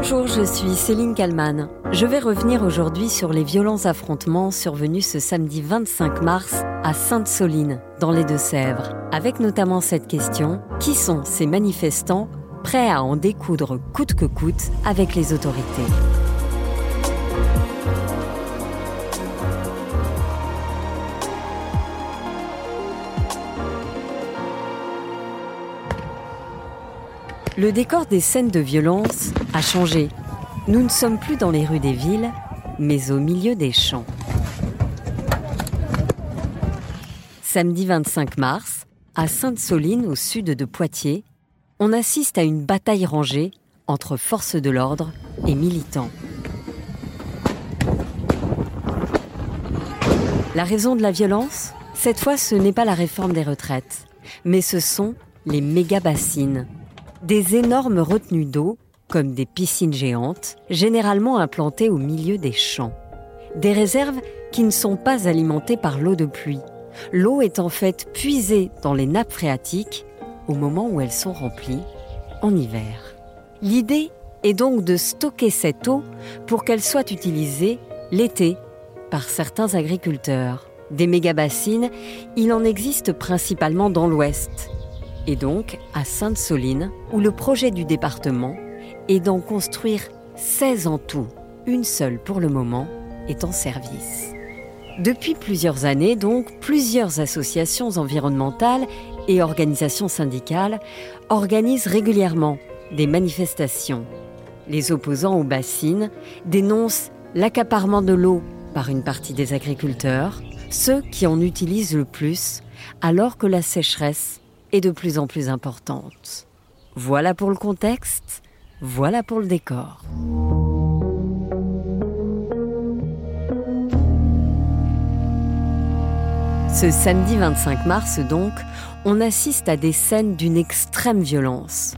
Bonjour, je suis Céline Kalman. Je vais revenir aujourd'hui sur les violents affrontements survenus ce samedi 25 mars à Sainte-Soline, dans les Deux-Sèvres, avec notamment cette question qui sont ces manifestants prêts à en découdre coûte que coûte avec les autorités? Le décor des scènes de violence a changé. Nous ne sommes plus dans les rues des villes, mais au milieu des champs. Samedi 25 mars, à Sainte-Soline, au sud de Poitiers, on assiste à une bataille rangée entre forces de l'ordre et militants. La raison de la violence? Cette fois, ce n'est pas la réforme des retraites, mais ce sont les méga-bassines des énormes retenues d'eau, comme des piscines géantes, généralement implantées au milieu des champs. Des réserves qui ne sont pas alimentées par l'eau de pluie. L'eau est en fait puisée dans les nappes phréatiques au moment où elles sont remplies, en hiver. L'idée est donc de stocker cette eau pour qu'elle soit utilisée l'été par certains agriculteurs. Des méga-bassines, il en existe principalement dans l'ouest, et donc à Sainte-Soline, où le projet du département est d'en construire 16 en tout, une seule pour le moment est en service. Depuis plusieurs années, donc, plusieurs associations environnementales et organisations syndicales organisent régulièrement des manifestations. Les opposants aux bassines dénoncent l'accaparement de l'eau par une partie des agriculteurs, ceux qui en utilisent le plus, alors que la sécheresse est de plus en plus importante. Voilà pour le contexte, voilà pour le décor. Ce samedi 25 mars donc, on assiste à des scènes d'une extrême violence.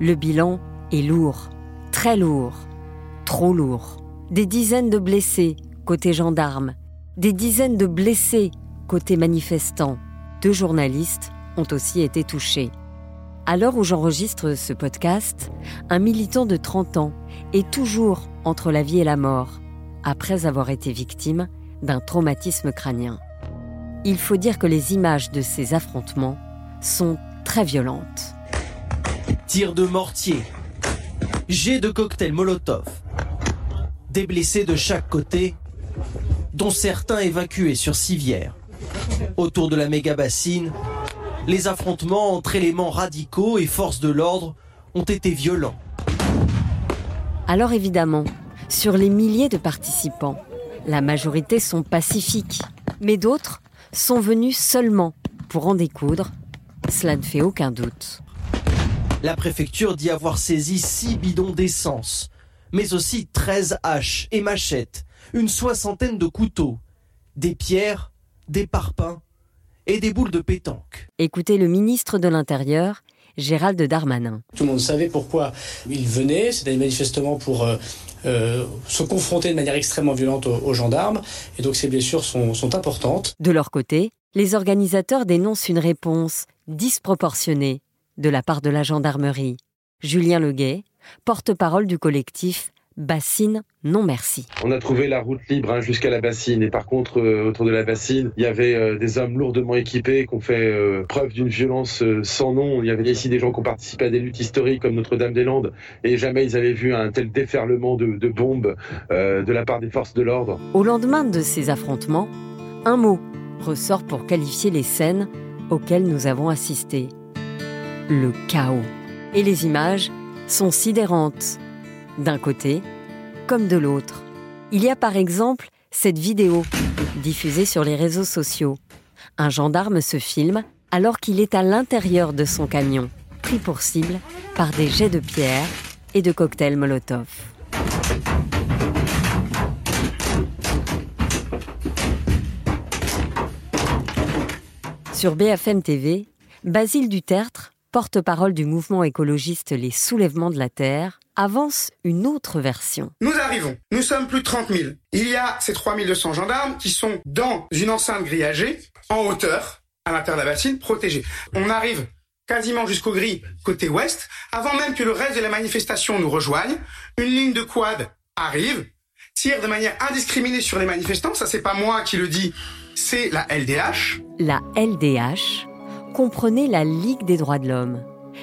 Le bilan est lourd, très lourd, trop lourd. Des dizaines de blessés côté gendarmes, des dizaines de blessés côté manifestants, deux journalistes ont aussi été touchés. À l'heure où j'enregistre ce podcast, un militant de 30 ans est toujours entre la vie et la mort, après avoir été victime d'un traumatisme crânien. Il faut dire que les images de ces affrontements sont très violentes. Tirs de mortier, jets de cocktails Molotov, des blessés de chaque côté, dont certains évacués sur civière. Autour de la méga bassine, les affrontements entre éléments radicaux et forces de l'ordre ont été violents. Alors évidemment, sur les milliers de participants, la majorité sont pacifiques, mais d'autres sont venus seulement pour en découdre. Cela ne fait aucun doute. La préfecture dit avoir saisi 6 bidons d'essence, mais aussi 13 haches et machettes, une soixantaine de couteaux, des pierres, des parpaings et des boules de pétanque. Écoutez le ministre de l'Intérieur, Gérald Darmanin. Tout le monde savait pourquoi il venait, c'était manifestement pour euh, euh, se confronter de manière extrêmement violente aux, gendarmes, et donc ces blessures sont, sont importantes. De leur côté, les organisateurs dénoncent une réponse disproportionnée de la part de la gendarmerie. Julien Leguet, porte-parole du collectif Bassine, non merci. On a trouvé la route libre hein, jusqu'à la bassine et par contre euh, autour de la bassine, il y avait euh, des hommes lourdement équipés qui ont fait euh, preuve d'une violence sans nom. Il y avait ici des gens qui ont participé à des luttes historiques comme Notre-Dame-des-Landes et jamais ils avaient vu un tel déferlement de, de bombes de la part des forces de l'ordre. Au lendemain de ces affrontements, un mot ressort pour qualifier les scènes auxquelles nous avons assisté. Le chaos. Et les images sont sidérantes d'un côté comme de l'autre. Il y a par exemple cette vidéo diffusée sur les réseaux sociaux. Un gendarme se filme alors qu'il est à l'intérieur de son camion, pris pour cible par des jets de pierre et de cocktails Molotov. Sur BFM TV, Basile Dutertre, porte-parole du mouvement écologiste Les Soulèvements de la Terre, avance une autre version. Nous arrivons, nous sommes plus de 30 000. Il y a ces 3200 gendarmes qui sont dans une enceinte grillagée, en hauteur, à l'intérieur de la bassine, protégés. On arrive quasiment jusqu'au gris côté ouest, avant même que le reste de la manifestation nous rejoigne. Une ligne de quad arrive, tire de manière indiscriminée sur les manifestants. Ça, c'est pas moi qui le dis, c'est la LDH. La LDH comprenait la Ligue des droits de l'homme,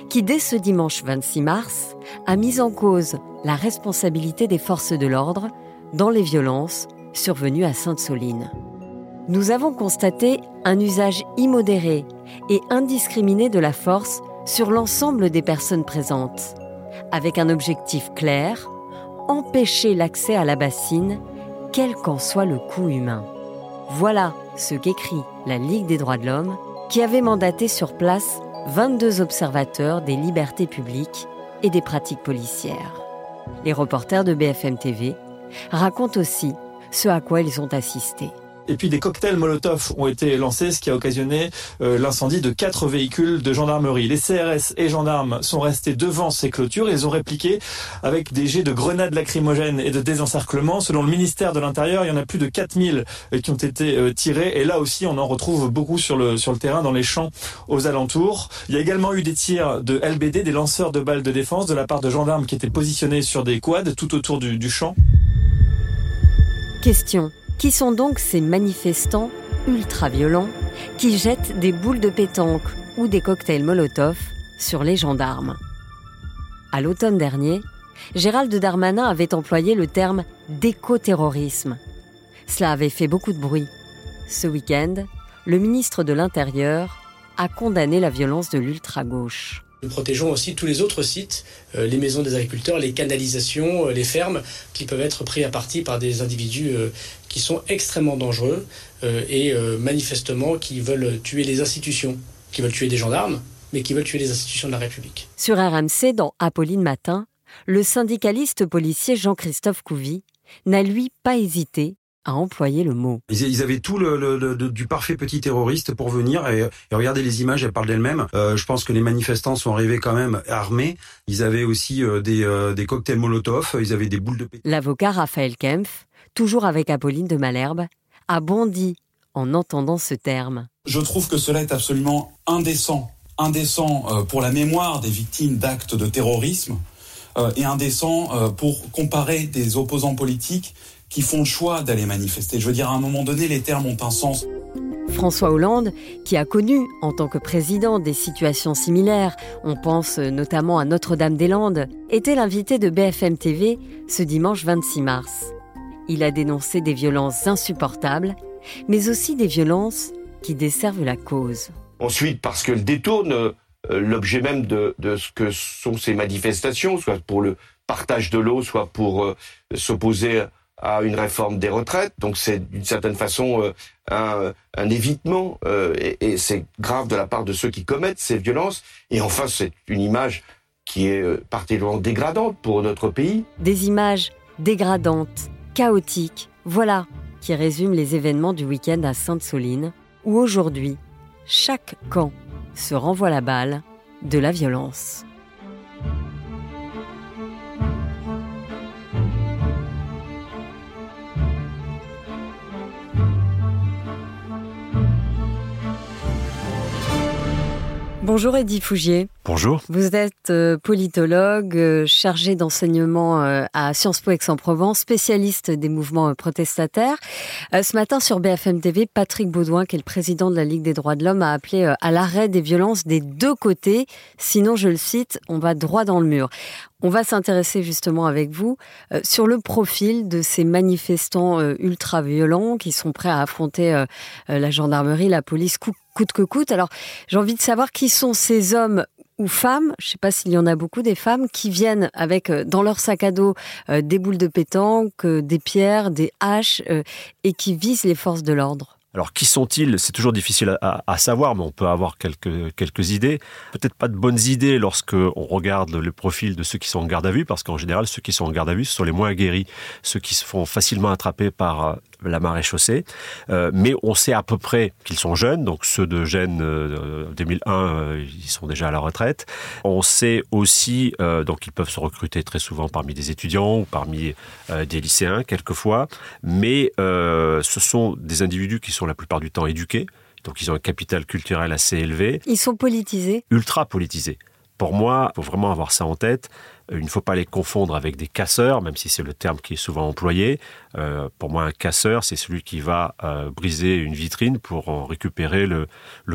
qui dès ce dimanche 26 mars a mis en cause la responsabilité des forces de l'ordre dans les violences survenues à Sainte-Soline. Nous avons constaté un usage immodéré et indiscriminé de la force sur l'ensemble des personnes présentes, avec un objectif clair, empêcher l'accès à la bassine, quel qu'en soit le coût humain. Voilà ce qu'écrit la Ligue des droits de l'homme, qui avait mandaté sur place 22 observateurs des libertés publiques et des pratiques policières. Les reporters de BFM TV racontent aussi ce à quoi ils ont assisté. Et puis des cocktails Molotov ont été lancés, ce qui a occasionné euh, l'incendie de quatre véhicules de gendarmerie. Les CRS et gendarmes sont restés devant ces clôtures. Ils ont répliqué avec des jets de grenades lacrymogènes et de désencerclement. Selon le ministère de l'Intérieur, il y en a plus de 4000 euh, qui ont été euh, tirés. Et là aussi, on en retrouve beaucoup sur le, sur le terrain, dans les champs aux alentours. Il y a également eu des tirs de LBD, des lanceurs de balles de défense, de la part de gendarmes qui étaient positionnés sur des quads tout autour du, du champ. Question. Qui sont donc ces manifestants ultra-violents qui jettent des boules de pétanque ou des cocktails Molotov sur les gendarmes À l'automne dernier, Gérald Darmanin avait employé le terme d'écoterrorisme. Cela avait fait beaucoup de bruit. Ce week-end, le ministre de l'Intérieur a condamné la violence de l'ultra-gauche. Nous protégeons aussi tous les autres sites, euh, les maisons des agriculteurs, les canalisations, euh, les fermes, qui peuvent être pris à partie par des individus euh, qui sont extrêmement dangereux et manifestement qui veulent tuer les institutions, qui veulent tuer des gendarmes, mais qui veulent tuer les institutions de la République. Sur RMC, dans Apolline Matin, le syndicaliste policier Jean-Christophe Couvi n'a lui pas hésité à employer le mot. Ils, avaient tout le, le, le, du parfait petit terroriste pour venir et, et regardez les images, elles parlent d'elles-mêmes. Euh, je pense que les manifestants sont arrivés quand même armés. Ils avaient aussi euh, des, euh, des, cocktails Molotov, ils avaient des boules de pétanque. L'avocat Raphaël Kempf, toujours avec Apolline de Malherbe, a bondi en entendant ce terme. Je trouve que cela est absolument indécent. Indécent pour la mémoire des victimes d'actes de terrorisme et indécent pour comparer des opposants politiques qui font le choix d'aller manifester. Je veux dire, à un moment donné, les termes ont un sens. François Hollande, qui a connu en tant que président des situations similaires, on pense notamment à Notre-Dame-des-Landes, était l'invité de BFM TV ce dimanche 26 mars. Il a dénoncé des violences insupportables, mais aussi des violences qui desservent la cause. Ensuite, parce qu'elle détourne euh, l'objet même de, de, ce que sont ces manifestations, soit pour le partage de l'eau, soit pour euh, s'opposer à une réforme des retraites. Donc c'est d'une certaine façon euh, un, évitement euh, et, et c'est grave de la part de ceux qui commettent ces violences. Et enfin, c'est une image qui est euh, particulièrement dégradante pour notre pays. Des images dégradantes, chaotiques, voilà qui résument les événements du week-end à Sainte-Soline, où aujourd'hui, chaque camp se renvoie la balle de la violence. Bonjour Eddy Fougier. Bonjour. Vous êtes euh, politologue, euh, chargé d'enseignement euh, à Sciences Po Aix-en-Provence, spécialiste des mouvements protestataires. Ce matin sur BFM TV, Patrick Baudouin, qui est le président de la Ligue des droits de l'homme, a appelé à l'arrêt des violences des deux côtés. Sinon, je le cite, on va droit dans le mur. On va s'intéresser justement avec vous sur le profil de ces manifestants ultra-violents qui sont prêts à affronter la gendarmerie, la police, coûte que coûte. Alors, j'ai envie de savoir qui sont ces hommes ou femmes, je ne sais pas s'il y en a beaucoup des femmes qui viennent avec dans leur sac à dos des boules de pétanque, des pierres, des haches et qui visent les forces de l'ordre. Alors, qui sont-ils? C'est toujours difficile à, savoir, mais on peut avoir quelques, idées. Peut-être pas de bonnes idées lorsque on regarde le profil de ceux qui sont en garde à vue, parce qu'en général, ceux qui sont en garde à vue, ce sont les moins aguerris, ceux qui se font facilement attraper par la marée chaussée. Euh, mais on sait à peu près qu'ils sont jeunes, donc ceux de Gênes euh, 2001, euh, ils sont déjà à la retraite. On sait aussi, euh, donc ils peuvent se recruter très souvent parmi des étudiants ou parmi des lycéens, quelquefois, mais ce sont des individus qui sont la plupart du temps éduqués, donc ils ont un capital culturel assez élevé. Ils sont politisés Ultra politisés. Pour moi, il faut vraiment avoir ça en tête. Euh, il ne faut pas les confondre avec des casseurs, même si c'est le terme qui est souvent employé. Euh, pour moi, un casseur, c'est celui qui va euh, briser une vitrine pour en récupérer le,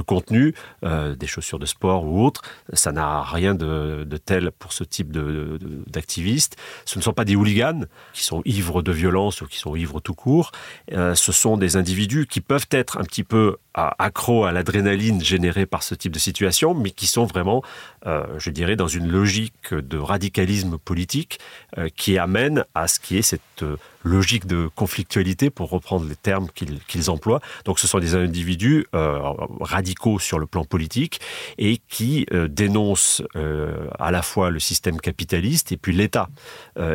contenu, des chaussures de sport ou autres. Ça n'a rien de, tel pour ce type d'activistes. Ce ne sont pas des hooligans qui sont ivres de violence ou qui sont ivres tout court. Ce sont des individus qui peuvent être un petit peu accros à l'adrénaline générée par ce type de situation, mais qui sont vraiment, je dirais, dans une logique de radicalisme politique euh, qui amène à ce qui est cette logique de conflictualité, pour reprendre les termes qu'ils qu emploient. Donc ce sont des individus euh, radicaux sur le plan politique et qui euh, dénoncent euh, à la fois le système capitaliste et puis l'État.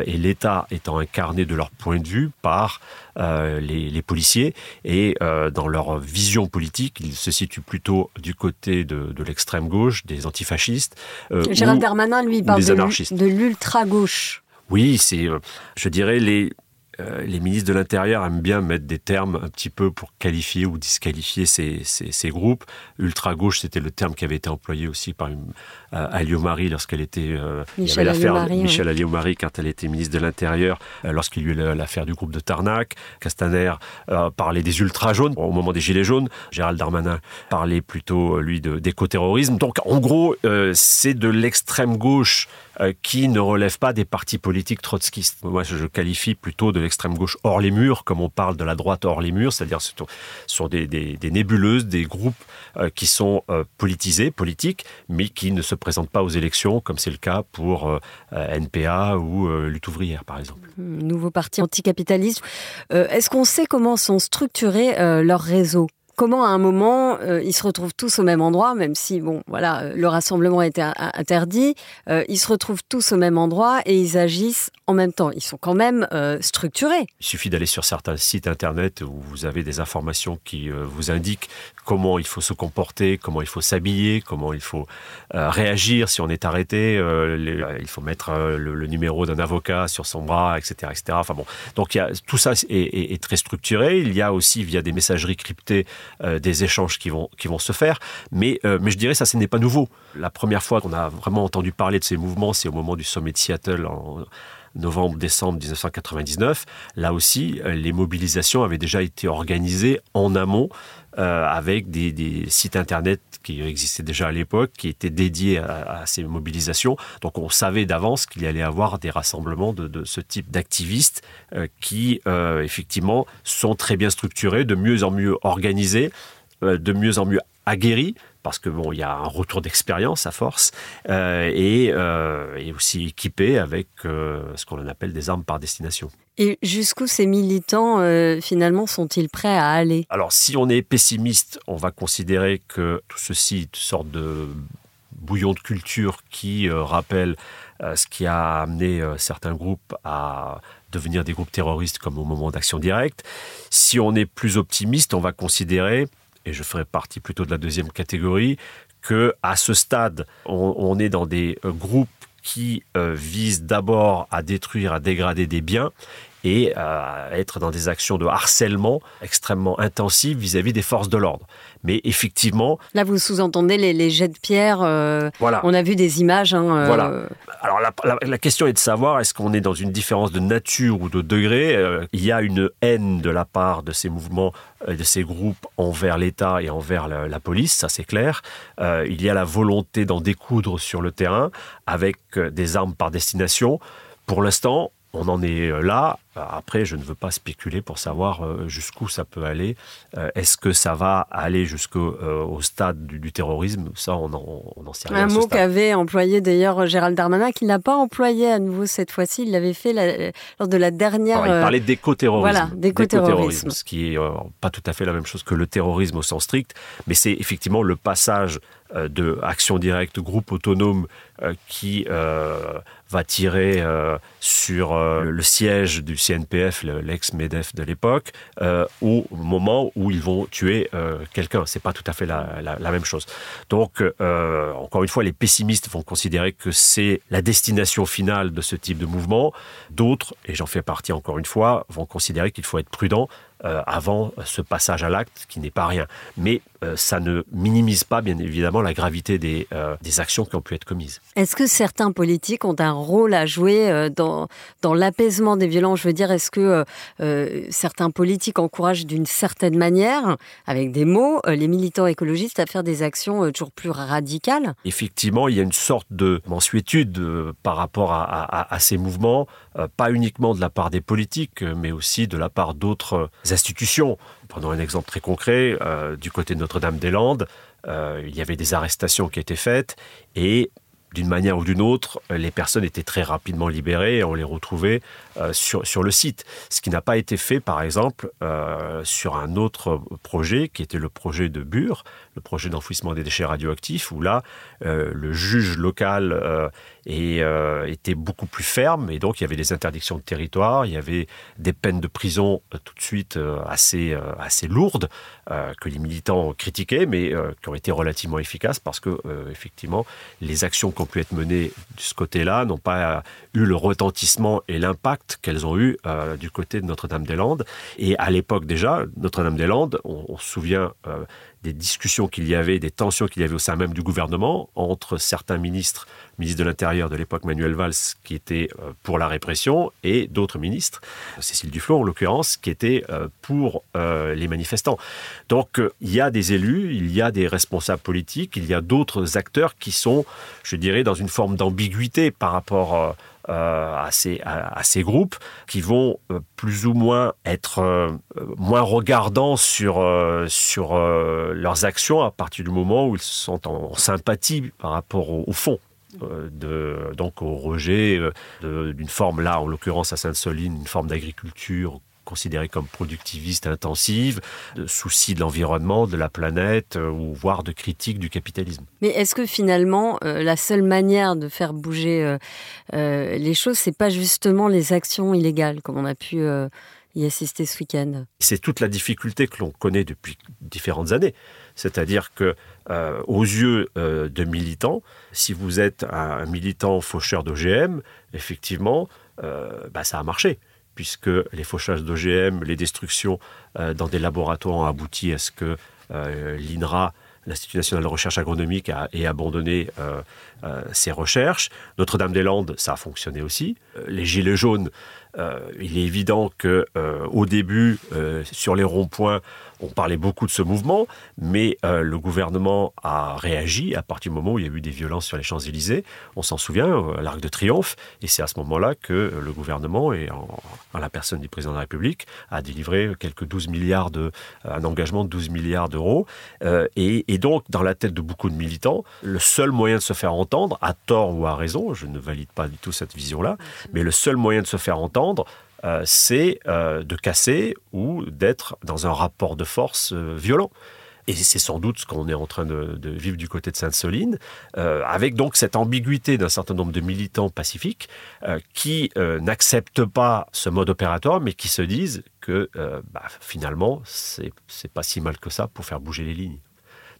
Et l'État étant incarné de leur point de vue par les, les, policiers et dans leur vision politique, ils se situent plutôt du côté de, de l'extrême gauche, des antifascistes. Gérald Darmanin, lui, parle de l'ultra-gauche. Oui, c'est, je dirais, les, les ministres de l'Intérieur aiment bien mettre des termes un petit peu pour qualifier ou disqualifier ces, ces, ces groupes. Ultra-gauche, c'était le terme qui avait été employé aussi par une, euh, lorsqu'elle était... Euh, Michel Alliot-Marie Michel Alliot-Marie quand elle était ministre de l'Intérieur, euh, lorsqu'il y a eu l'affaire du groupe de Tarnac. Castaner euh, parlait des ultra-jaunes au moment des Gilets jaunes. Gérald Darmanin parlait plutôt, lui, d'éco-terrorisme. Donc, en gros, euh, c'est de l'extrême gauche euh, qui ne relève pas des partis politiques trotskistes. Moi, je, qualifie plutôt de l'extrême gauche hors les murs, comme on parle de la droite hors les murs, c'est-à-dire sur, des, des, nébuleuses, des groupes euh, qui sont euh, politisés, politiques, mais qui ne se présentent pas aux élections, comme c'est le cas pour euh, NPA ou euh, Lutte ouvrière, par exemple. Nouveau parti anticapitaliste. Euh, Est-ce qu'on sait comment sont structurés euh, leurs réseaux? Comment à un moment euh, ils se retrouvent tous au même endroit, même si bon voilà euh, le rassemblement été interdit, euh, ils se retrouvent tous au même endroit et ils agissent en même temps. Ils sont quand même structurés. Il suffit d'aller sur certains sites internet où vous avez des informations qui vous indiquent comment il faut se comporter, comment il faut s'habiller, comment il faut euh, réagir si on est arrêté. Euh, les, il faut mettre euh, le, numéro d'un avocat sur son bras, etc., etc. Enfin bon, donc tout ça est, très structuré. Il y a aussi via des messageries cryptées euh, des échanges qui vont se faire. Mais euh, je dirais ça, ce n'est pas nouveau. La première fois qu'on a vraiment entendu parler de ces mouvements, c'est au moment du sommet de Seattle novembre-décembre 1999. Là aussi, euh, les mobilisations avaient déjà été organisées en amont euh, avec des, sites internet qui existaient déjà à l'époque, qui étaient dédiés à, ces mobilisations. Donc on savait d'avance qu'il y allait avoir des rassemblements de, ce type d'activistes euh, qui, effectivement, sont très bien structurés, de mieux en mieux organisés, de mieux en mieux aguerris parce que bon, il y a un retour d'expérience à force euh, et, euh, et aussi équipé avec euh, ce qu'on appelle des armes par destination. Et jusqu'où ces militants euh, finalement sont-ils prêts à aller? Alors, si on est pessimiste, on va considérer que tout ceci est une sorte de bouillon de culture qui euh, rappelle euh, ce qui a amené certains groupes à devenir des groupes terroristes comme au moment d'action directe. Si on est plus optimiste, on va considérer et je ferai partie plutôt de la deuxième catégorie, que à ce stade, on, est dans des euh, groupes qui euh, visent d'abord à détruire, à dégrader des biens et à être dans des actions de harcèlement extrêmement intensives vis-à-vis -vis des forces de l'ordre. Mais effectivement... Là, vous sous-entendez les, les, jets de pierre. Euh, voilà. On a vu des images. Hein, euh... Voilà. Alors, la, la, la, question est de savoir, est-ce qu'on est dans une différence de nature ou de degré euh, Il y a une haine de la part de ces mouvements, de ces groupes envers l'État et envers la, la police, ça c'est clair. Il y a la volonté d'en découdre sur le terrain avec des armes par destination. Pour l'instant, on en est là. Après, je ne veux pas spéculer pour savoir euh, jusqu'où ça peut aller. Euh, est-ce que ça va aller jusqu'au au stade du, du, terrorisme? Ça, on n'en sait rien. Un mot qu'avait employé d'ailleurs Gérald Darmanin, qu'il n'a pas employé à nouveau cette fois-ci. Il l'avait fait la, lors de la dernière. Alors, il parlait d'éco-terrorisme. Voilà, d'éco-terrorisme. ce qui est pas tout à fait la même chose que le terrorisme au sens strict, mais c'est effectivement le passage de action directe, groupe autonome qui va tirer euh, sur euh, le siège du CNPF, l'ex-MEDEF de l'époque, euh, au moment où ils vont tuer euh, quelqu'un. C'est pas tout à fait la, même chose. Donc, euh, encore une fois, les pessimistes vont considérer que c'est la destination finale de ce type de mouvement. D'autres, et j'en fais partie encore une fois, vont considérer qu'il faut être prudent euh, avant ce passage à l'acte qui n'est pas rien. Mais euh, ça ne minimise pas, bien évidemment, la gravité des, euh, des actions qui ont pu être commises. Est-ce que certains politiques ont un rôle à jouer dans, dans l'apaisement des violences? Je veux dire, est-ce que certains politiques encouragent d'une certaine manière, avec des mots, les militants écologistes à faire des actions toujours plus radicales? Effectivement, il y a une sorte de mensuétude par rapport à, à, à ces mouvements, pas uniquement de la part des politiques, mais aussi de la part d'autres institutions. Prenons un exemple très concret, euh, du côté de Notre-Dame-des-Landes, euh, il y avait des arrestations qui étaient faites et d'une manière ou d'une autre, les personnes étaient très rapidement libérées et on les retrouvait euh, sur, sur le site. Ce qui n'a pas été fait, par exemple, sur un autre projet qui était le projet de Bure, le projet d'enfouissement des déchets radioactifs, où là, le juge local et euh, était beaucoup plus ferme. Et donc, il y avait des interdictions de territoire, il y avait des peines de prison euh, tout de suite euh, assez, euh, assez lourdes que les militants critiquaient, mais qui ont été relativement efficaces parce que, effectivement, les actions qui ont pu être menées de ce côté-là n'ont pas eu le retentissement et l'impact qu'elles ont eu du côté de Notre-Dame-des-Landes. Et à l'époque déjà, Notre-Dame-des-Landes, on, se souvient des discussions qu'il y avait, des tensions qu'il y avait au sein même du gouvernement entre certains ministres, ministre de l'Intérieur de l'époque Manuel Valls, qui était euh, pour la répression, et d'autres ministres, Cécile Duflot en l'occurrence, qui était euh, pour euh, les manifestants. Donc il y a des élus, il y a des responsables politiques, il y a d'autres acteurs qui sont, je dirais, dans une forme d'ambiguïté par rapport à, ces, à, ces groupes qui vont euh, plus ou moins être euh, moins regardants sur, sur leurs actions à partir du moment où ils sont en, sympathie par rapport au, au fond. De, donc au rejet d'une forme là, en l'occurrence à Sainte-Soline, une forme d'agriculture considérée comme productiviste intensive, de souci de l'environnement, de la planète, euh, ou voire de critique du capitalisme. Mais est-ce que finalement, euh, la seule manière de faire bouger euh, euh, les choses, c'est pas justement les actions illégales, comme on a pu y assister ce week-end? C'est toute la difficulté que l'on connaît depuis différentes années. C'est-à-dire que, euh, aux yeux euh, de militants, si vous êtes un militant faucheur d'OGM, effectivement, euh, bah, ça a marché puisque les fauchages d'OGM, les destructions euh, dans des laboratoires ont abouti à ce que euh, l'INRA, l'Institut national de recherche agronomique, a, ait abandonné euh, ses recherches. Notre-Dame-des-Landes, ça a fonctionné aussi. Les Gilets jaunes, il est évident que euh, au début, euh, sur les ronds-points, on parlait beaucoup de ce mouvement, mais euh, le gouvernement a réagi à partir du moment où il y a eu des violences sur les Champs-Élysées. On s'en souvient, euh, l'Arc de Triomphe, et c'est à ce moment-là que le gouvernement, et en, en, la personne du président de la République, a délivré quelques 12 milliards de, un engagement de 12 milliards d'euros. Euh, et, et donc, dans la tête de beaucoup de militants, le seul moyen de se faire entendre, à tort ou à raison, je ne valide pas du tout cette vision-là, mais le seul moyen de se faire entendre, euh, c'est euh, de casser ou d'être dans un rapport de force euh, violent. Et c'est sans doute ce qu'on est en train de, vivre du côté de Sainte-Soline, avec donc cette ambiguïté d'un certain nombre de militants pacifiques qui n'acceptent pas ce mode opératoire, mais qui se disent que bah, finalement, c'est pas si mal que ça pour faire bouger les lignes.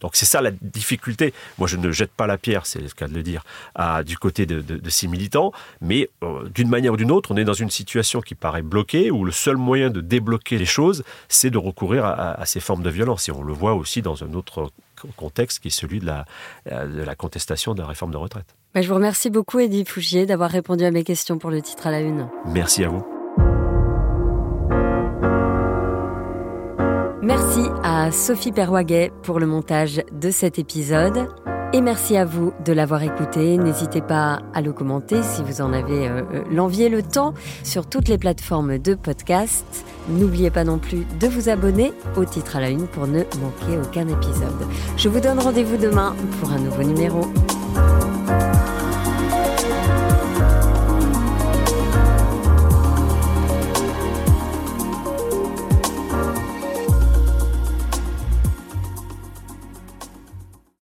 Donc c'est ça la difficulté. Moi, je ne jette pas la pierre, c'est le cas de le dire, à, du côté de, de, de ces militants, mais euh, d'une manière ou d'une autre, on est dans une situation qui paraît bloquée, où le seul moyen de débloquer les choses, c'est de recourir à, à, ces formes de violence. Et on le voit aussi dans un autre contexte qui est celui de la, de la contestation de la réforme de retraite. Bah, je vous remercie beaucoup, Edith Fougier, d'avoir répondu à mes questions pour le titre à la une. Merci à vous. Sophie Perwaguet pour le montage de cet épisode. Et merci à vous de l'avoir écouté. N'hésitez pas à le commenter si vous en avez euh, euh l'envie et le temps sur toutes les plateformes de podcast. N'oubliez pas non plus de vous abonner au titre à la une pour ne manquer aucun épisode. Je vous donne rendez-vous demain pour un nouveau numéro.